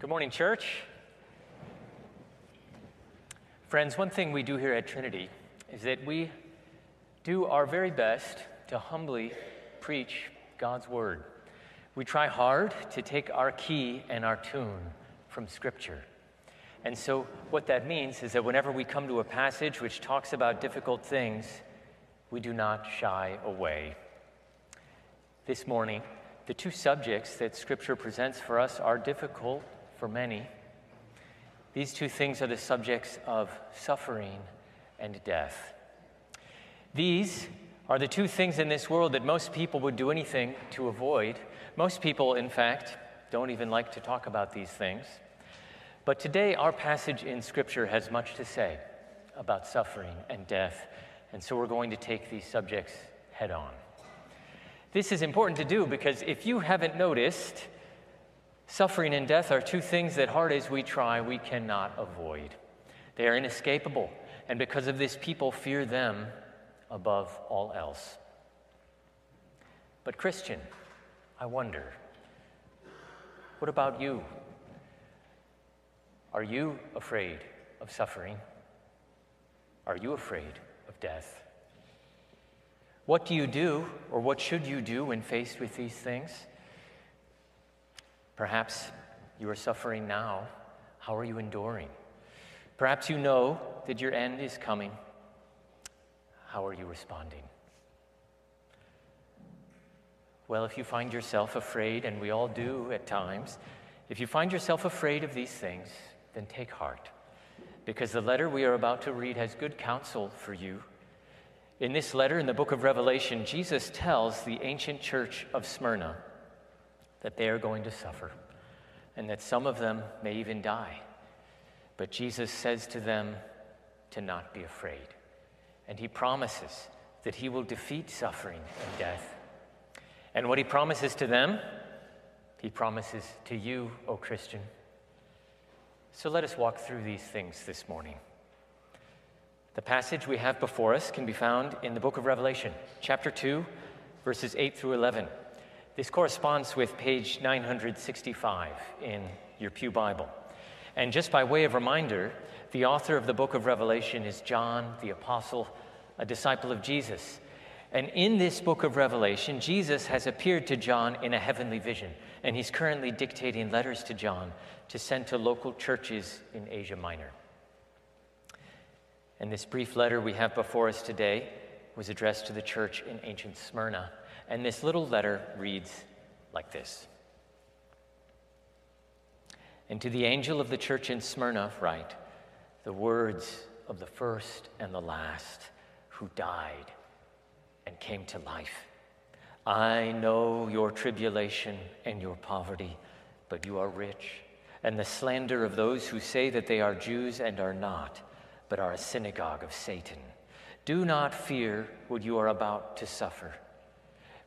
Good morning, church. Friends, one thing we do here at Trinity is that we do our very best to humbly preach God's Word. We try hard to take our key and our tune from Scripture. And so, what that means is that whenever we come to a passage which talks about difficult things, we do not shy away. This morning, the two subjects that Scripture presents for us are difficult for many. These two things are the subjects of suffering and death. These are the two things in this world that most people would do anything to avoid. Most people, in fact, don't even like to talk about these things. But today, our passage in Scripture has much to say about suffering and death, and so we're going to take these subjects head on. This is important to do because if you haven't noticed, Suffering and death are two things that, hard as we try, we cannot avoid. They are inescapable, and because of this, people fear them above all else. But, Christian, I wonder, what about you? Are you afraid of suffering? Are you afraid of death? What do you do, or what should you do when faced with these things? Perhaps you are suffering now. How are you enduring? Perhaps you know that your end is coming. How are you responding? Well, if you find yourself afraid, and we all do at times, if you find yourself afraid of these things, then take heart. Because the letter we are about to read has good counsel for you. In this letter, in the book of Revelation, Jesus tells the ancient church of Smyrna that they are going to suffer and that some of them may even die. But Jesus says to them to not be afraid. And he promises that he will defeat suffering and death. And what he promises to them, he promises to you, O Christian. So let us walk through these things this morning. The passage we have before us can be found in the book of Revelation, chapter 2, verses 8 through 11. This corresponds with page 965 in your Pew Bible. And just by way of reminder, the author of the book of Revelation is John the Apostle, a disciple of Jesus. And in this book of Revelation, Jesus has appeared to John in a heavenly vision, and he's currently dictating letters to John to send to local churches in Asia Minor. And this brief letter we have before us today was addressed to the church in ancient Smyrna. And this little letter reads like this And to the angel of the church in Smyrna, write the words of the first and the last who died and came to life. I know your tribulation and your poverty, but you are rich, and the slander of those who say that they are Jews and are not, but are a synagogue of Satan. Do not fear what you are about to suffer.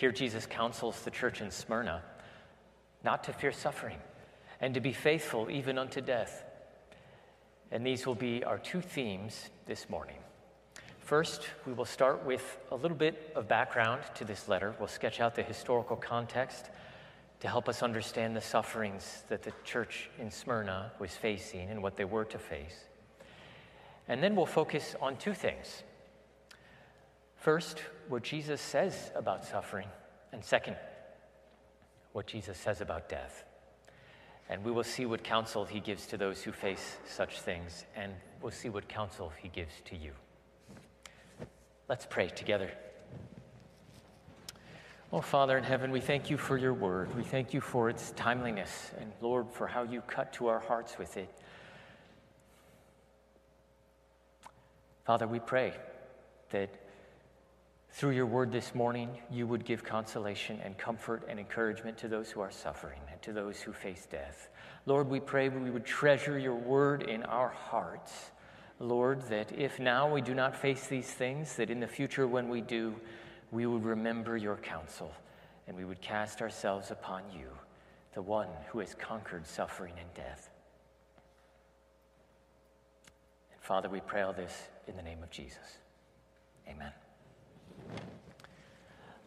Here, Jesus counsels the church in Smyrna not to fear suffering and to be faithful even unto death. And these will be our two themes this morning. First, we will start with a little bit of background to this letter. We'll sketch out the historical context to help us understand the sufferings that the church in Smyrna was facing and what they were to face. And then we'll focus on two things First, what Jesus says about suffering, and second, what Jesus says about death. And we will see what counsel he gives to those who face such things, and we'll see what counsel he gives to you. Let's pray together. Oh, Father in heaven, we thank you for your word. We thank you for its timeliness, and Lord, for how you cut to our hearts with it. Father, we pray that through your word this morning, you would give consolation and comfort and encouragement to those who are suffering. And to those who face death. Lord, we pray we would treasure your word in our hearts. Lord, that if now we do not face these things, that in the future when we do, we would remember your counsel and we would cast ourselves upon you, the one who has conquered suffering and death. And Father, we pray all this in the name of Jesus. Amen.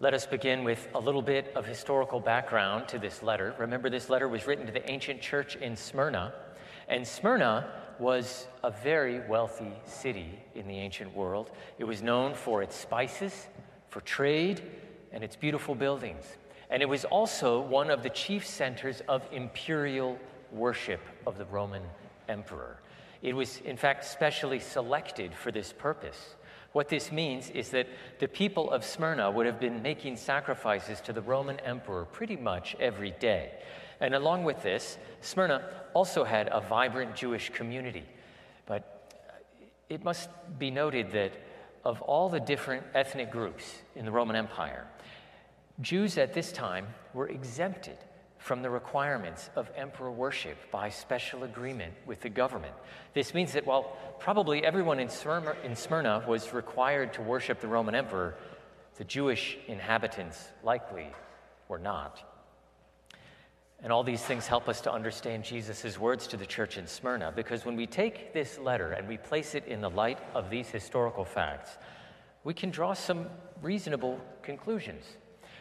Let us begin with a little bit of historical background to this letter. Remember, this letter was written to the ancient church in Smyrna, and Smyrna was a very wealthy city in the ancient world. It was known for its spices, for trade, and its beautiful buildings. And it was also one of the chief centers of imperial worship of the Roman emperor. It was, in fact, specially selected for this purpose. What this means is that the people of Smyrna would have been making sacrifices to the Roman emperor pretty much every day. And along with this, Smyrna also had a vibrant Jewish community. But it must be noted that of all the different ethnic groups in the Roman Empire, Jews at this time were exempted from the requirements of emperor worship by special agreement with the government. This means that while probably everyone in Smyrna, in Smyrna was required to worship the Roman emperor, the Jewish inhabitants likely were not. And all these things help us to understand Jesus' words to the church in Smyrna, because when we take this letter and we place it in the light of these historical facts, we can draw some reasonable conclusions.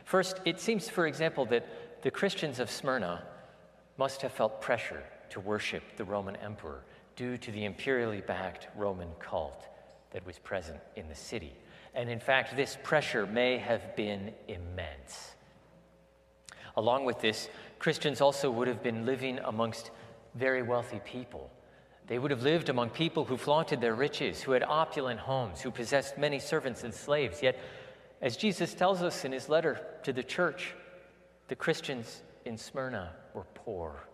First, it seems, for example, that the Christians of Smyrna must have felt pressure to worship the Roman emperor due to the imperially backed Roman cult that was present in the city. And in fact, this pressure may have been immense. Along with this, Christians also would have been living amongst very wealthy people. They would have lived among people who flaunted their riches, who had opulent homes, who possessed many servants and slaves. Yet, as Jesus tells us in his letter to the church, the Christians in Smyrna were poor.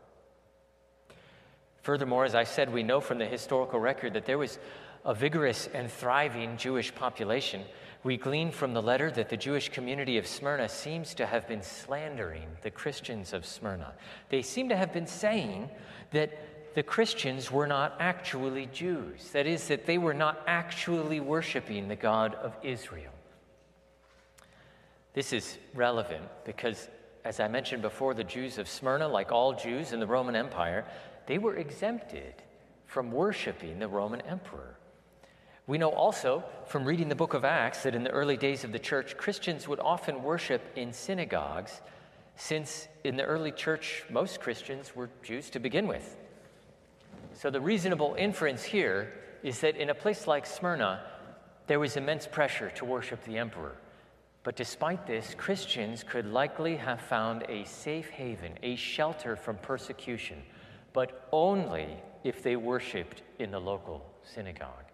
Furthermore, as I said, we know from the historical record that there was a vigorous and thriving Jewish population. We glean from the letter that the Jewish community of Smyrna seems to have been slandering the Christians of Smyrna. They seem to have been saying that the Christians were not actually Jews, that is, that they were not actually worshiping the God of Israel. This is relevant because as I mentioned before, the Jews of Smyrna, like all Jews in the Roman Empire, they were exempted from worshiping the Roman emperor. We know also from reading the book of Acts that in the early days of the church, Christians would often worship in synagogues, since in the early church, most Christians were Jews to begin with. So the reasonable inference here is that in a place like Smyrna, there was immense pressure to worship the emperor. But despite this, Christians could likely have found a safe haven, a shelter from persecution, but only if they worshiped in the local synagogue.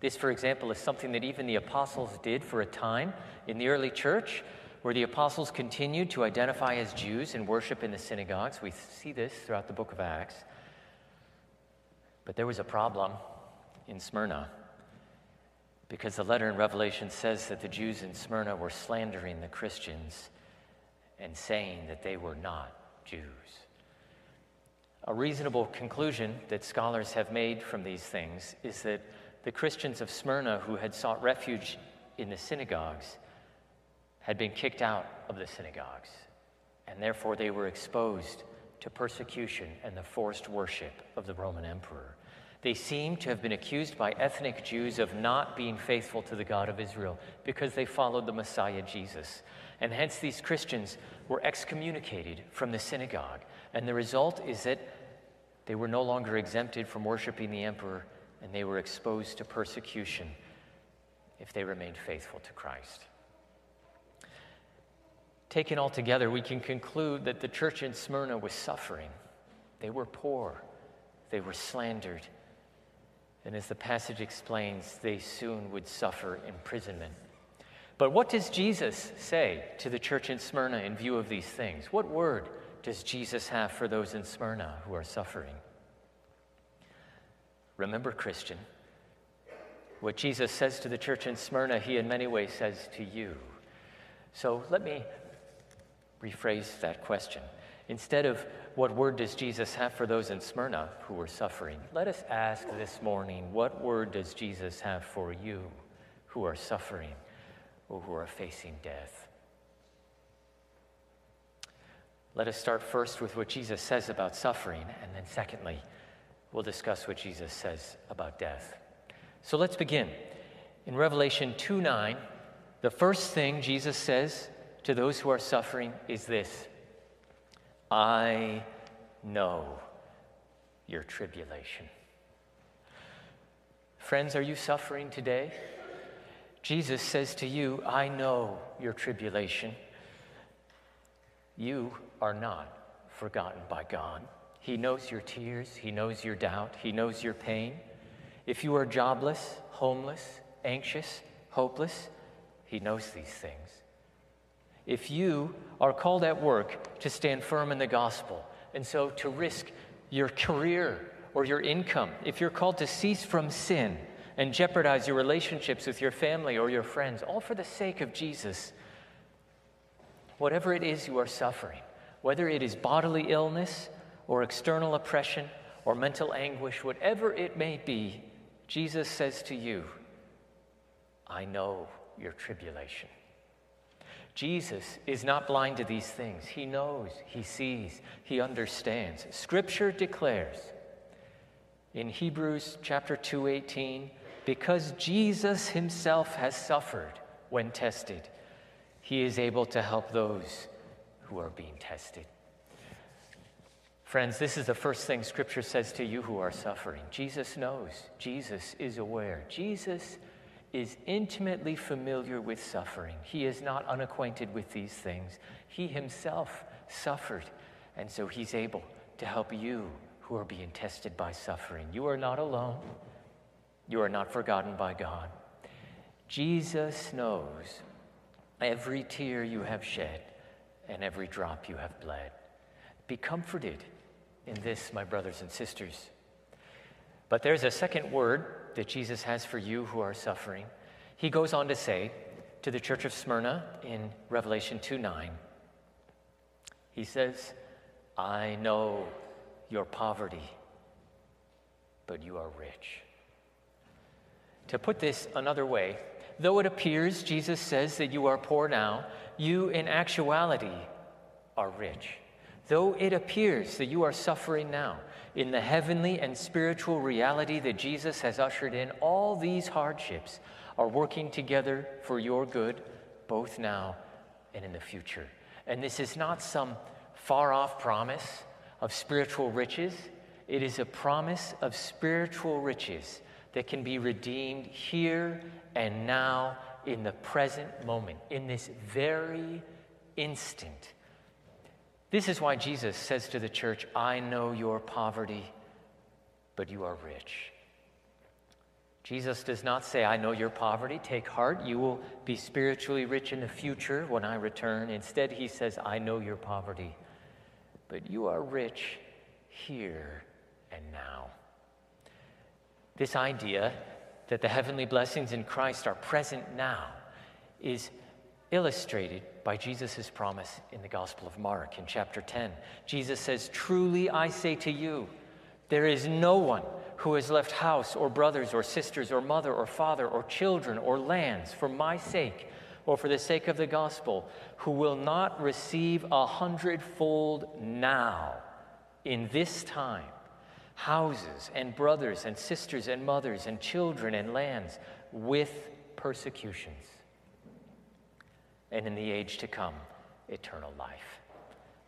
This, for example, is something that even the apostles did for a time in the early church, where the apostles continued to identify as Jews and worship in the synagogues. We see this throughout the book of Acts. But there was a problem in Smyrna because the letter in Revelation says that the Jews in Smyrna were slandering the Christians and saying that they were not Jews. A reasonable conclusion that scholars have made from these things is that the Christians of Smyrna who had sought refuge in the synagogues had been kicked out of the synagogues, and therefore they were exposed to persecution and the forced worship of the Roman emperor. They seem to have been accused by ethnic Jews of not being faithful to the God of Israel because they followed the Messiah Jesus. And hence, these Christians were excommunicated from the synagogue. And the result is that they were no longer exempted from worshiping the emperor and they were exposed to persecution if they remained faithful to Christ. Taken all together, we can conclude that the church in Smyrna was suffering. They were poor, they were slandered, and as the passage explains, they soon would suffer imprisonment. But what does Jesus say to the church in Smyrna in view of these things? What word does Jesus have for those in Smyrna who are suffering? Remember, Christian, what Jesus says to the church in Smyrna, he in many ways says to you. So let me rephrase that question. Instead of what word does Jesus have for those in Smyrna who were suffering, let us ask this morning what word does Jesus have for you who are suffering or who are facing death? Let us start first with what Jesus says about suffering, and then secondly, we'll discuss what Jesus says about death. So let's begin. In Revelation 2 9, the first thing Jesus says to those who are suffering is this I know your tribulation. Friends, are you suffering today? Jesus says to you, I know your tribulation. You are not forgotten by God. He knows your tears, He knows your doubt, He knows your pain. If you are jobless, homeless, anxious, hopeless, He knows these things. If you are called at work to stand firm in the gospel, and so to risk your career or your income, if you're called to cease from sin and jeopardize your relationships with your family or your friends, all for the sake of Jesus, whatever it is you are suffering, whether it is bodily illness or external oppression or mental anguish, whatever it may be, Jesus says to you, I know your tribulation. Jesus is not blind to these things. He knows, he sees, he understands. Scripture declares in Hebrews chapter 2:18, because Jesus himself has suffered when tested, he is able to help those who are being tested. Friends, this is the first thing Scripture says to you who are suffering. Jesus knows, Jesus is aware. Jesus is intimately familiar with suffering. He is not unacquainted with these things. He himself suffered, and so he's able to help you who are being tested by suffering. You are not alone, you are not forgotten by God. Jesus knows every tear you have shed and every drop you have bled. Be comforted in this, my brothers and sisters. But there's a second word that Jesus has for you who are suffering. He goes on to say to the church of Smyrna in Revelation 2 9, he says, I know your poverty, but you are rich. To put this another way, though it appears, Jesus says, that you are poor now, you in actuality are rich. Though it appears that you are suffering now, in the heavenly and spiritual reality that Jesus has ushered in, all these hardships are working together for your good, both now and in the future. And this is not some far off promise of spiritual riches, it is a promise of spiritual riches that can be redeemed here and now in the present moment, in this very instant. This is why Jesus says to the church, I know your poverty, but you are rich. Jesus does not say, I know your poverty, take heart, you will be spiritually rich in the future when I return. Instead, he says, I know your poverty, but you are rich here and now. This idea that the heavenly blessings in Christ are present now is illustrated by Jesus' promise in the Gospel of Mark in chapter 10. Jesus says, Truly I say to you, there is no one who has left house or brothers or sisters or mother or father or children or lands for my sake or for the sake of the gospel who will not receive a hundredfold now in this time houses and brothers and sisters and mothers and children and lands with persecutions and in the age to come, eternal life.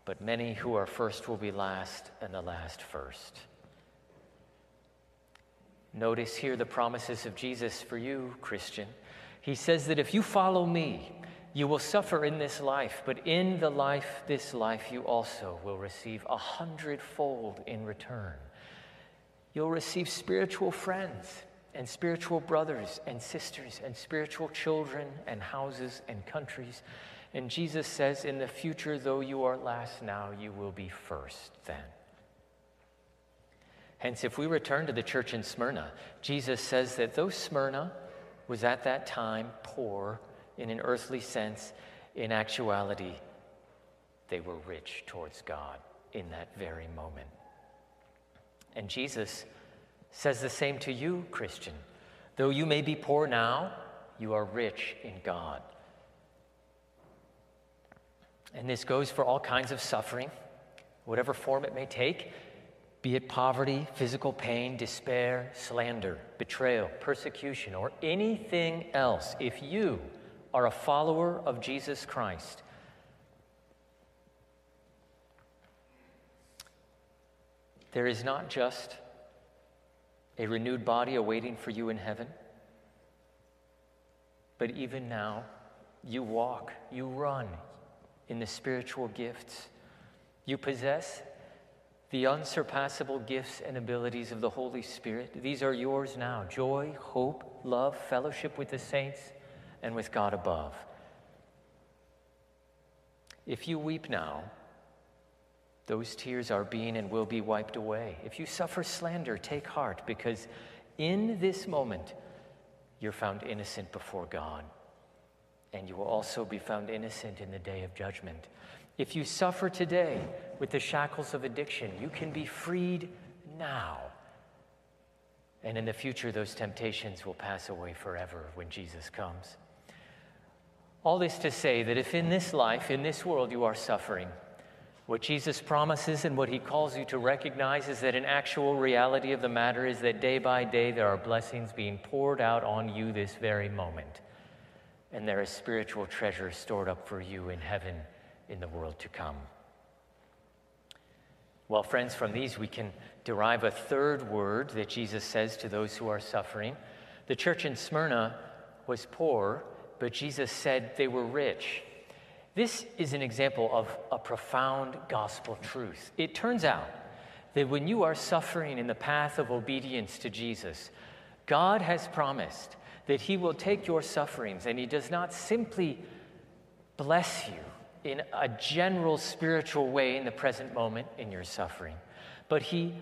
But many who are first will be last, and the last first. Notice here the promises of Jesus for you, Christian. He says that if you follow me, you will suffer in this life, but in the life, this life, you also will receive a hundredfold in return. You'll receive spiritual friends and spiritual brothers and sisters and spiritual children and houses and countries. And Jesus says, In the future, though you are last now, you will be first then. Hence, if we return to the church in Smyrna, Jesus says that though Smyrna was at that time poor in an earthly sense, in actuality, they were rich towards God. in that very moment. And Jesus says the same to you, Christian. Though you may be poor now, you are rich in God. And this goes for all kinds of suffering, whatever form it may take be it poverty, physical pain, despair, slander, betrayal, persecution, or anything else. If you are a follower of Jesus Christ, there is not just a renewed body awaiting for you in heaven, but even now, you walk, you run in the spiritual gifts. You possess the unsurpassable gifts and abilities of the Holy Spirit. These are yours now joy, hope, love, fellowship with the saints, and with God above. If you weep now, those tears are being and will be wiped away. If you suffer slander, take heart, because in this moment you're found innocent before God, and you will also be found innocent in the day of judgment. If you suffer today with the shackles of addiction, you can be freed now. And in the future, those temptations will pass away forever when Jesus comes. All this to say that if in this life, in this world, you are suffering, what Jesus promises and what he calls you to recognize is that an actual reality of the matter is that day by day there are blessings being poured out on you this very moment. And there is spiritual treasure stored up for you in heaven in the world to come. Well, friends, from these we can derive a third word that Jesus says to those who are suffering. The church in Smyrna was poor, but Jesus said they were rich. This is an example of a profound gospel truth. It turns out that when you are suffering in the path of obedience to Jesus, God has promised that He will take your sufferings and He does not simply bless you in a general spiritual way in the present moment in your suffering, but He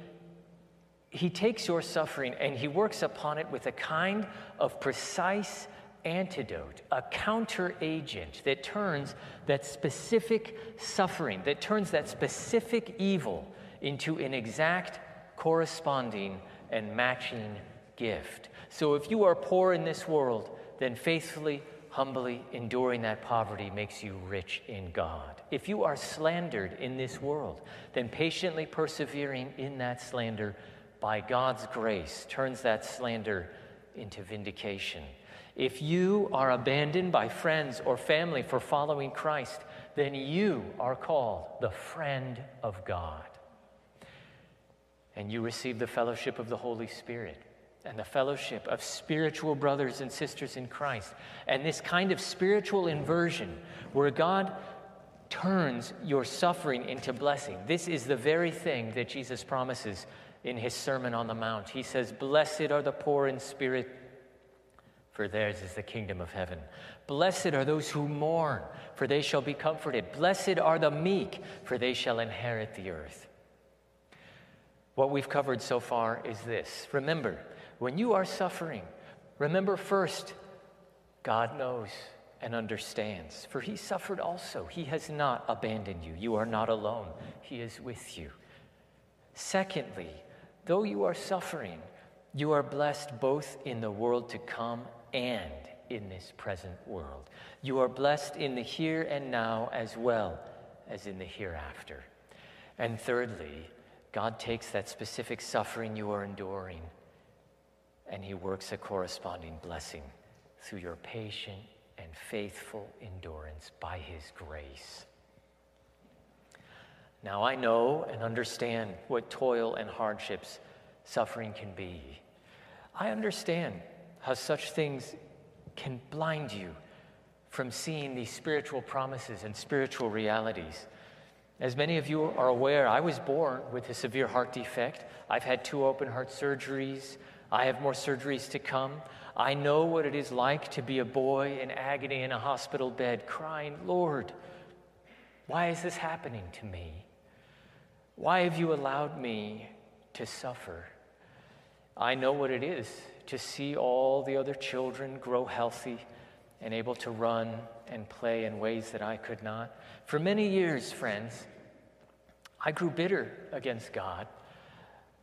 he takes your suffering and he works upon it with a kind of precise antidote, a counter agent that turns that specific suffering, that turns that specific evil into an exact corresponding and matching gift. So if you are poor in this world, then faithfully, humbly enduring that poverty makes you rich in God. If you are slandered in this world, then patiently persevering in that slander by God's grace turns that slander into vindication if you are abandoned by friends or family for following Christ, then you are called the friend of God. And you receive the fellowship of the Holy Spirit and the fellowship of spiritual brothers and sisters in Christ. And this kind of spiritual inversion where God turns your suffering into blessing. This is the very thing that Jesus promises in his Sermon on the Mount. He says, Blessed are the poor in spirit for theirs is the kingdom of heaven. Blessed are those who mourn, for they shall be comforted. Blessed are the meek, for they shall inherit the earth. What we've covered so far is this. Remember, when you are suffering, remember first, God knows and understands, for he suffered also. He has not abandoned you. You are not alone, he is with you. Secondly, though you are suffering, you are blessed both in the world to come and in this present world. You are blessed in the here and now as well as in the hereafter. And thirdly, God takes that specific suffering you are enduring and He works a corresponding blessing through your patient and faithful endurance by His grace. Now, I know and understand what toil and hardships suffering can be. I understand how such things can blind you from seeing these spiritual promises and spiritual realities. As many of you are aware, I was born with a severe heart defect. I've had two open heart surgeries. I have more surgeries to come. I know what it is like to be a boy in agony in a hospital bed, crying, Lord, why is this happening to me? Why have you allowed me to suffer? I know what it is to see all the other children grow healthy and able to run and play in ways that I could not. For many years, friends, I grew bitter against God.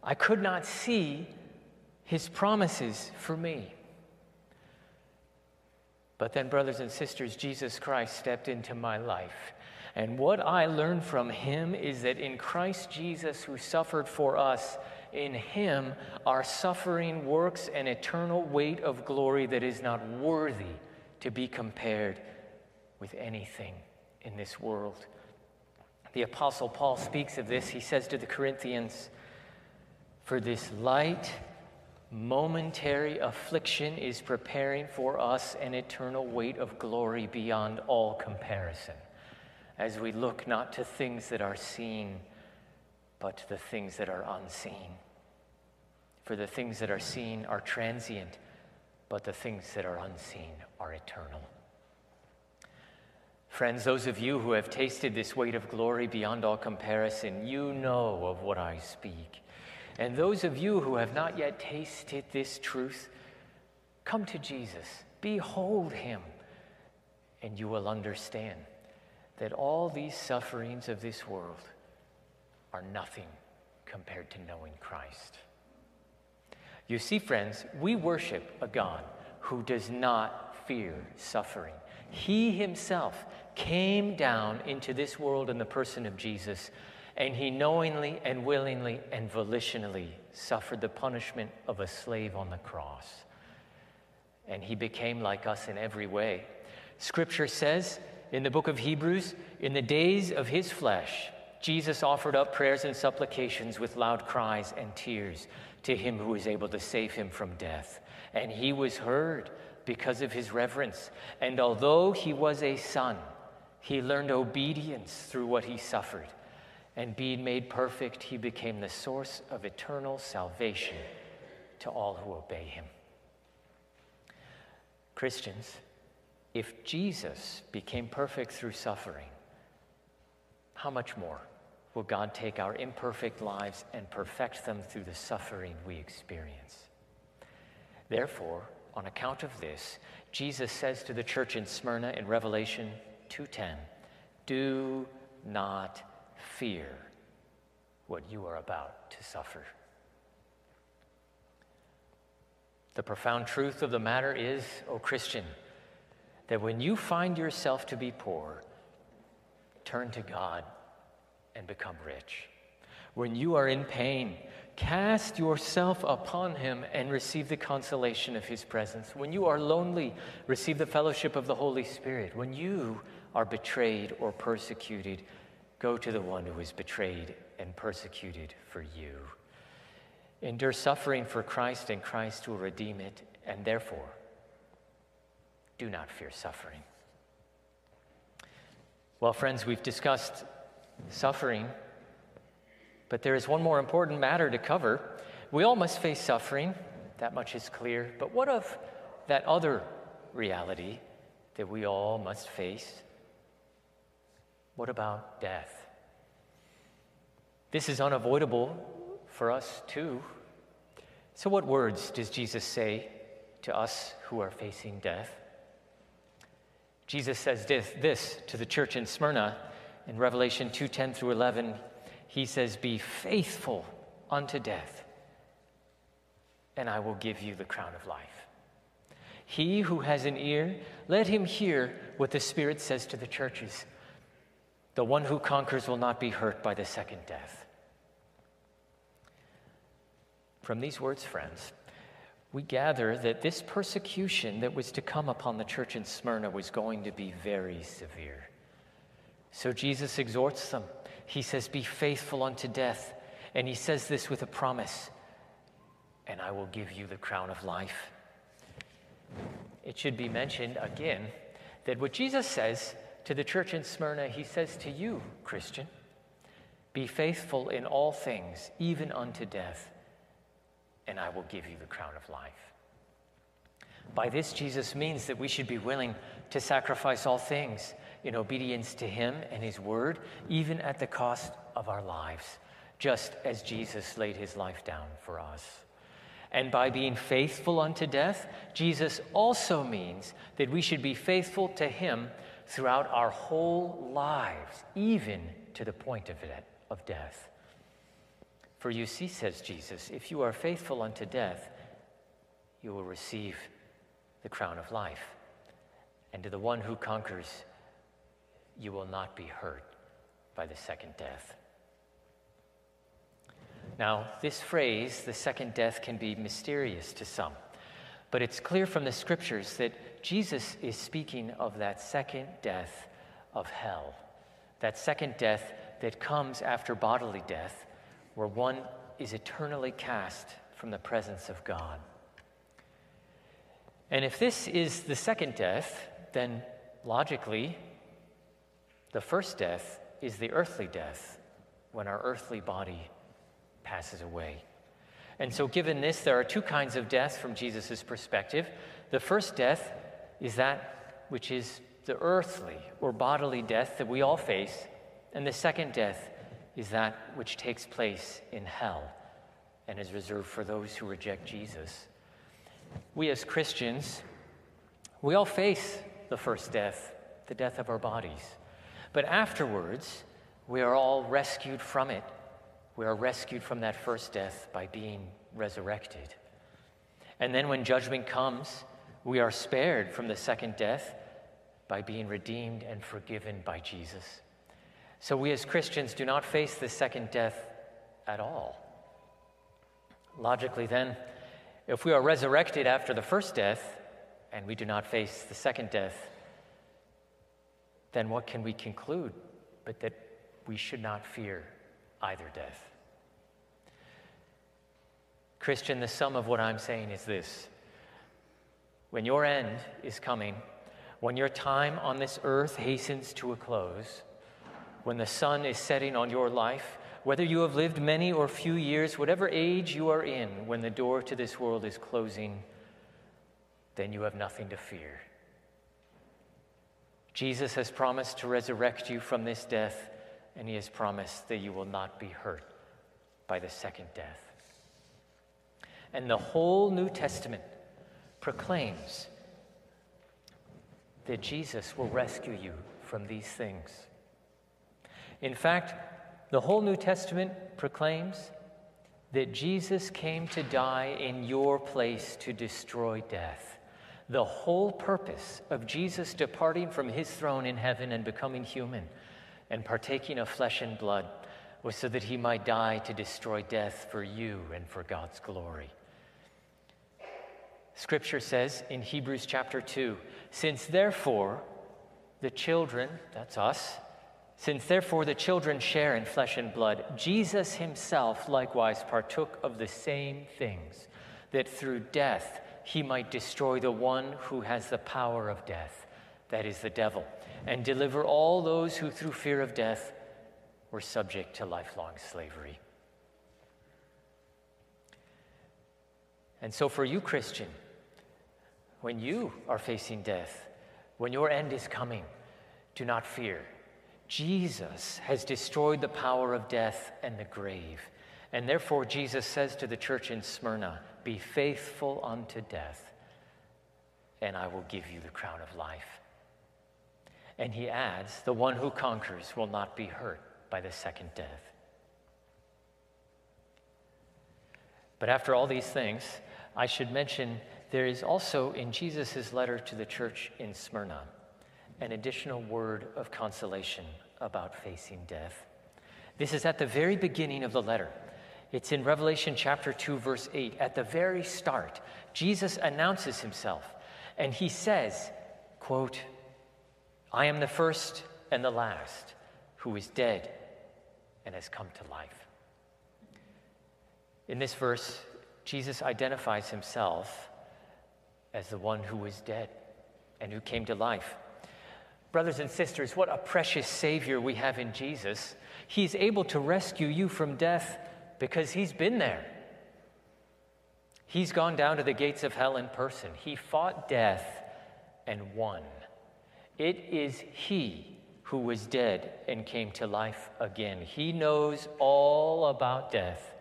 I could not see his promises for me. But then, brothers and sisters, Jesus Christ stepped into my life. And what I learned from him is that in Christ Jesus, who suffered for us, in him our suffering works an eternal weight of glory that is not worthy to be compared with anything in this world. The Apostle Paul speaks of this. He says to the Corinthians, For this light, momentary affliction is preparing for us an eternal weight of glory beyond all comparison, as we look not to things that are seen, but the things that are unseen. For the things that are seen are transient, but the things that are unseen are eternal. Friends, those of you who have tasted this weight of glory beyond all comparison, you know of what I speak. And those of you who have not yet tasted this truth, come to Jesus, behold him, and you will understand that all these sufferings of this world are nothing compared to knowing Christ. You see, friends, we worship a God who does not fear suffering. He himself came down into this world in the person of Jesus, and he knowingly and willingly and volitionally suffered the punishment of a slave on the cross. And he became like us in every way. Scripture says in the book of Hebrews, in the days of his flesh, Jesus offered up prayers and supplications with loud cries and tears to him who was able to save him from death. And he was heard because of his reverence. And although he was a son, he learned obedience through what he suffered. And being made perfect, he became the source of eternal salvation to all who obey him. Christians, if Jesus became perfect through suffering, how much more will God take our imperfect lives and perfect them through the suffering we experience? Therefore, on account of this, Jesus says to the church in Smyrna in Revelation 2:10, "Do not fear what you are about to suffer." The profound truth of the matter is, O oh Christian, that when you find yourself to be poor, turn to God and become rich. When you are in pain, cast yourself upon him and receive the consolation of his presence. When you are lonely, receive the fellowship of the Holy Spirit. When you are betrayed or persecuted, go to the one who is betrayed and persecuted for you. Endure suffering for Christ, and Christ will redeem it, and therefore, do not fear suffering. Well, friends, we've discussed suffering, but there is one more important matter to cover. We all must face suffering, that much is clear, but what of that other reality that we all must face? What about death? This is unavoidable for us too. So, what words does Jesus say to us who are facing death? Jesus says this, to the church in Smyrna in Revelation 2:10 through 11. He says, "Be faithful unto death, and I will give you the crown of life." He who has an ear, let him hear what the Spirit says to the churches. The one who conquers will not be hurt by the second death. From these words, friends, we gather that this persecution that was to come upon the church in Smyrna was going to be very severe. So Jesus exhorts them. He says, Be faithful unto death. And he says this with a promise, and I will give you the crown of life. It should be mentioned again that what Jesus says to the church in Smyrna, he says to you, Christian, be faithful in all things, even unto death, and I will give you the crown of life. By this, Jesus means that we should be willing to sacrifice all things in obedience to him and his word, even at the cost of our lives, just as Jesus laid his life down for us. And by being faithful unto death, Jesus also means that we should be faithful to him throughout our whole lives, even to the point of, of death. For you see, says Jesus, if you are faithful unto death, you will receive the crown of life. And to the one who conquers, you will not be hurt by the second death. Now, this phrase, the second death, can be mysterious to some, but it's clear from the scriptures that Jesus is speaking of that second death of hell, that second death that comes after bodily death, where one is eternally cast from the presence of God. And if this is the second death, then logically, the first death is the earthly death when our earthly body passes away. And so, given this, there are two kinds of death from Jesus' perspective. The first death is that which is the earthly or bodily death that we all face, and the second death is that which takes place in hell and is reserved for those who reject Jesus. We as Christians, we all face the first death, the death of our bodies. But afterwards, we are all rescued from it. We are rescued from that first death by being resurrected. And then when judgment comes, we are spared from the second death by being redeemed and forgiven by Jesus. So we as Christians do not face the second death at all. Logically, then, if we are resurrected after the first death and we do not face the second death, then what can we conclude but that we should not fear either death? Christian, the sum of what I'm saying is this when your end is coming, when your time on this earth hastens to a close, when the sun is setting on your life, whether you have lived many or few years, whatever age you are in, when the door to this world is closing, then you have nothing to fear. Jesus has promised to resurrect you from this death, and he has promised that you will not be hurt by the second death. And the whole New Testament proclaims that Jesus will rescue you from these things. In fact, the whole New Testament proclaims that Jesus came to die in your place to destroy death. The whole purpose of Jesus departing from his throne in heaven and becoming human and partaking of flesh and blood was so that he might die to destroy death for you and for God's glory. Scripture says in Hebrews chapter 2 Since therefore the children, that's us, since therefore the children share in flesh and blood, Jesus himself likewise partook of the same things, that through death he might destroy the one who has the power of death, that is the devil, and deliver all those who through fear of death were subject to lifelong slavery. And so, for you, Christian, when you are facing death, when your end is coming, do not fear. Jesus has destroyed the power of death and the grave. And therefore, Jesus says to the church in Smyrna, Be faithful unto death, and I will give you the crown of life. And he adds, The one who conquers will not be hurt by the second death. But after all these things, I should mention there is also in Jesus' letter to the church in Smyrna an additional word of consolation about facing death. This is at the very beginning of the letter. It's in Revelation chapter 2, verse 8. At the very start, Jesus announces himself and he says, quote, I am the first and the last who is dead and has come to life. In this verse, Jesus identifies himself as the one who was dead and who came to life. Brothers and sisters, what a precious Savior we have in Jesus. He's able to rescue you from death because He's been there. He's gone down to the gates of hell in person. He fought death and won. It is He who was dead and came to life again. He knows all about death.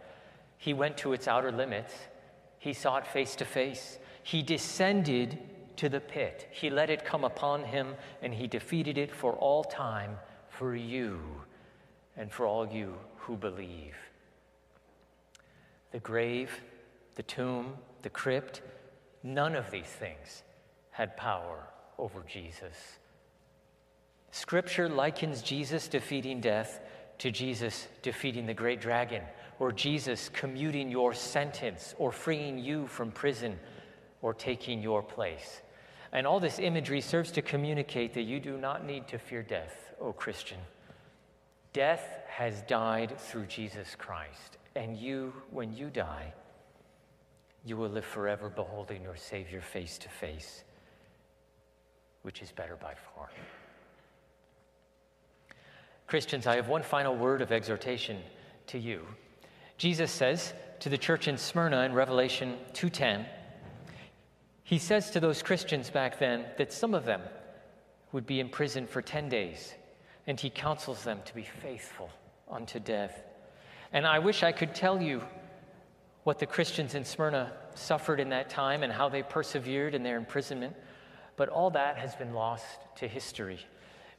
He went to its outer limits, He saw it face to face. He descended to the pit. He let it come upon him, and he defeated it for all time for you and for all you who believe. The grave, the tomb, the crypt, none of these things had power over Jesus. Scripture likens Jesus defeating death to Jesus defeating the great dragon, or Jesus commuting your sentence, or freeing you from prison, or taking your place. And all this imagery serves to communicate that you do not need to fear death, O Christian. Death has died through Jesus Christ, and you, when you die, you will live forever beholding your Savior face to face, which is better by far. Christians, I have one final word of exhortation to you. Jesus says to the church in Smyrna in Revelation 2:10, he says to those Christians back then that some of them would be in prison for 10 days, and he counsels them to be faithful unto death. And I wish I could tell you what the Christians in Smyrna suffered in that time and how they persevered in their imprisonment, but all that has been lost to history.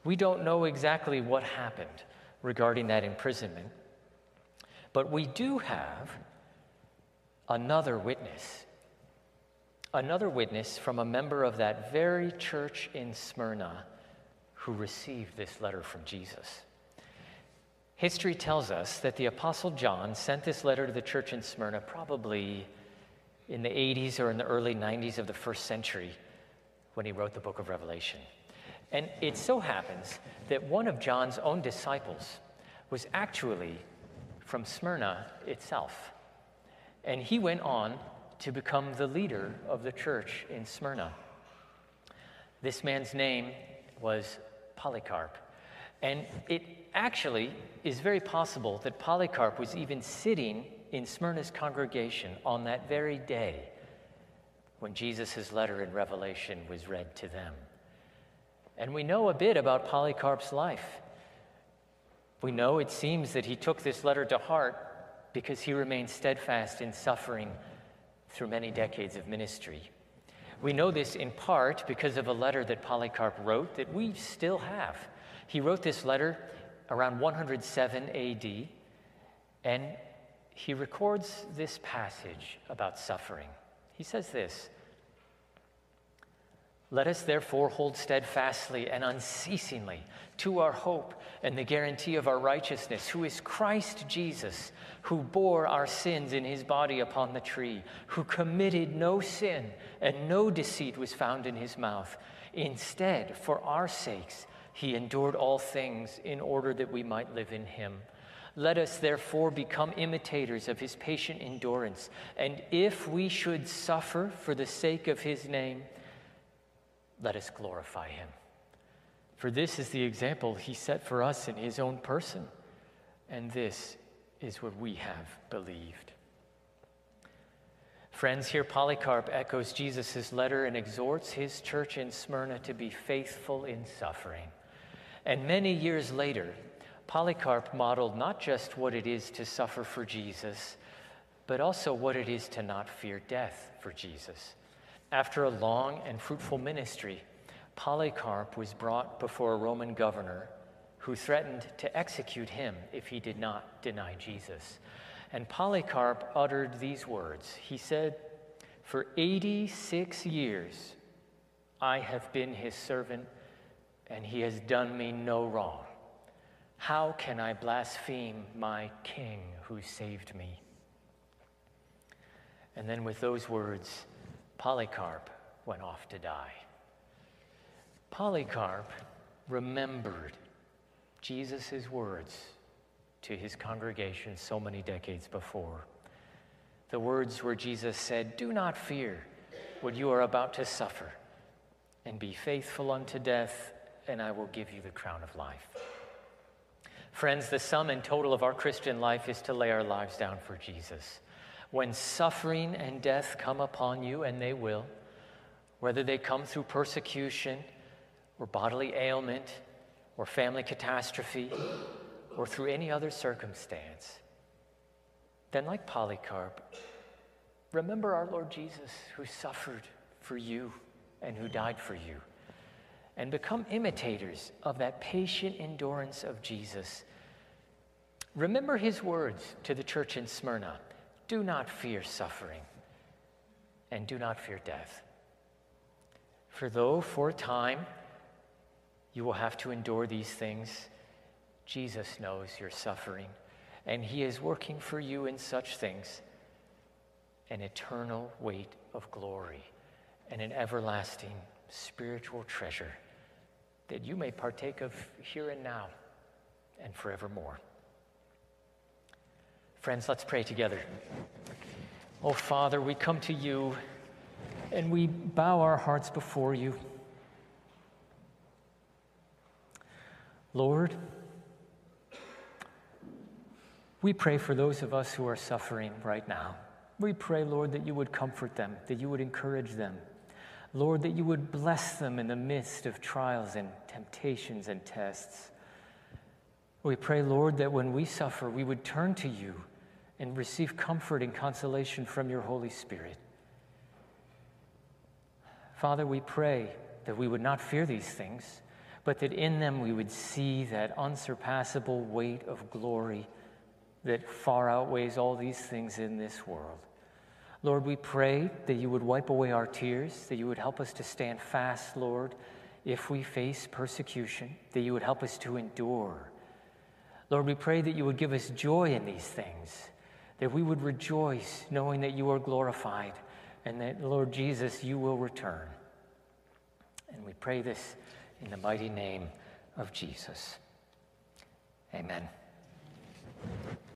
We don't know exactly what happened regarding that imprisonment, but we do have another witness. Another witness from a member of that very church in Smyrna who received this letter from Jesus. History tells us that the Apostle John sent this letter to the church in Smyrna probably in the 80s or in the early 90s of the first century when he wrote the book of Revelation. And it so happens that one of John's own disciples was actually from Smyrna itself. And he went on to become the leader of the church in Smyrna. This man's name was Polycarp. And it actually is very possible that Polycarp was even sitting in Smyrna's congregation on that very day when Jesus' letter in Revelation was read to them. And we know a bit about Polycarp's life. We know it seems that he took this letter to heart because he remained steadfast in suffering through many decades of ministry. We know this in part because of a letter that Polycarp wrote that we still have. He wrote this letter around 107 AD, and he records this passage about suffering. He says this let us therefore hold steadfastly and unceasingly to our hope and the guarantee of our righteousness, who is Christ Jesus, who bore our sins in his body upon the tree, who committed no sin and no deceit was found in his mouth. Instead, for our sakes, he endured all things in order that we might live in him. Let us therefore become imitators of his patient endurance, and if we should suffer for the sake of his name, let us glorify him. For this is the example he set for us in his own person, and this is what we have believed. Friends, here Polycarp echoes Jesus' letter and exhorts his church in Smyrna to be faithful in suffering. And many years later, Polycarp modeled not just what it is to suffer for Jesus, but also what it is to not fear death for Jesus. After a long and fruitful ministry, Polycarp was brought before a Roman governor who threatened to execute him if he did not deny Jesus. And Polycarp uttered these words He said, For 86 years I have been his servant, and he has done me no wrong. How can I blaspheme my king who saved me? And then, with those words, Polycarp went off to die. Polycarp remembered Jesus' words to his congregation so many decades before. The words where Jesus said, Do not fear what you are about to suffer, and be faithful unto death, and I will give you the crown of life. Friends, the sum and total of our Christian life is to lay our lives down for Jesus. When suffering and death come upon you, and they will, whether they come through persecution or bodily ailment or family catastrophe or through any other circumstance, then, like Polycarp, remember our Lord Jesus who suffered for you and who died for you. And become imitators of that patient endurance of Jesus Remember his words to the church in Smyrna do not fear suffering, and do not fear death. For though for a time you will have to endure these things, Jesus knows your suffering, and he is working for you in such things an eternal weight of glory and an everlasting spiritual treasure that you may partake of here and now and forevermore. Friends, let's pray together. Oh, Father, we come to you and we bow our hearts before you. Lord, we pray for those of us who are suffering right now. We pray, Lord, that you would comfort them, that you would encourage them. Lord, that you would bless them in the midst of trials and temptations and tests. We pray, Lord, that when we suffer, we would turn to you and receive comfort and consolation from your Holy Spirit. Father, we pray that we would not fear these things, but that in them we would see that unsurpassable weight of glory that far outweighs all these things in this world. Lord, we pray that you would wipe away our tears, that you would help us to stand fast, Lord, if we face persecution, that you would help us to endure. Lord, we pray that you would give us joy in these things, that we would rejoice knowing that you are glorified and that, Lord Jesus, you will return. And we pray this in the mighty name of Jesus. Amen.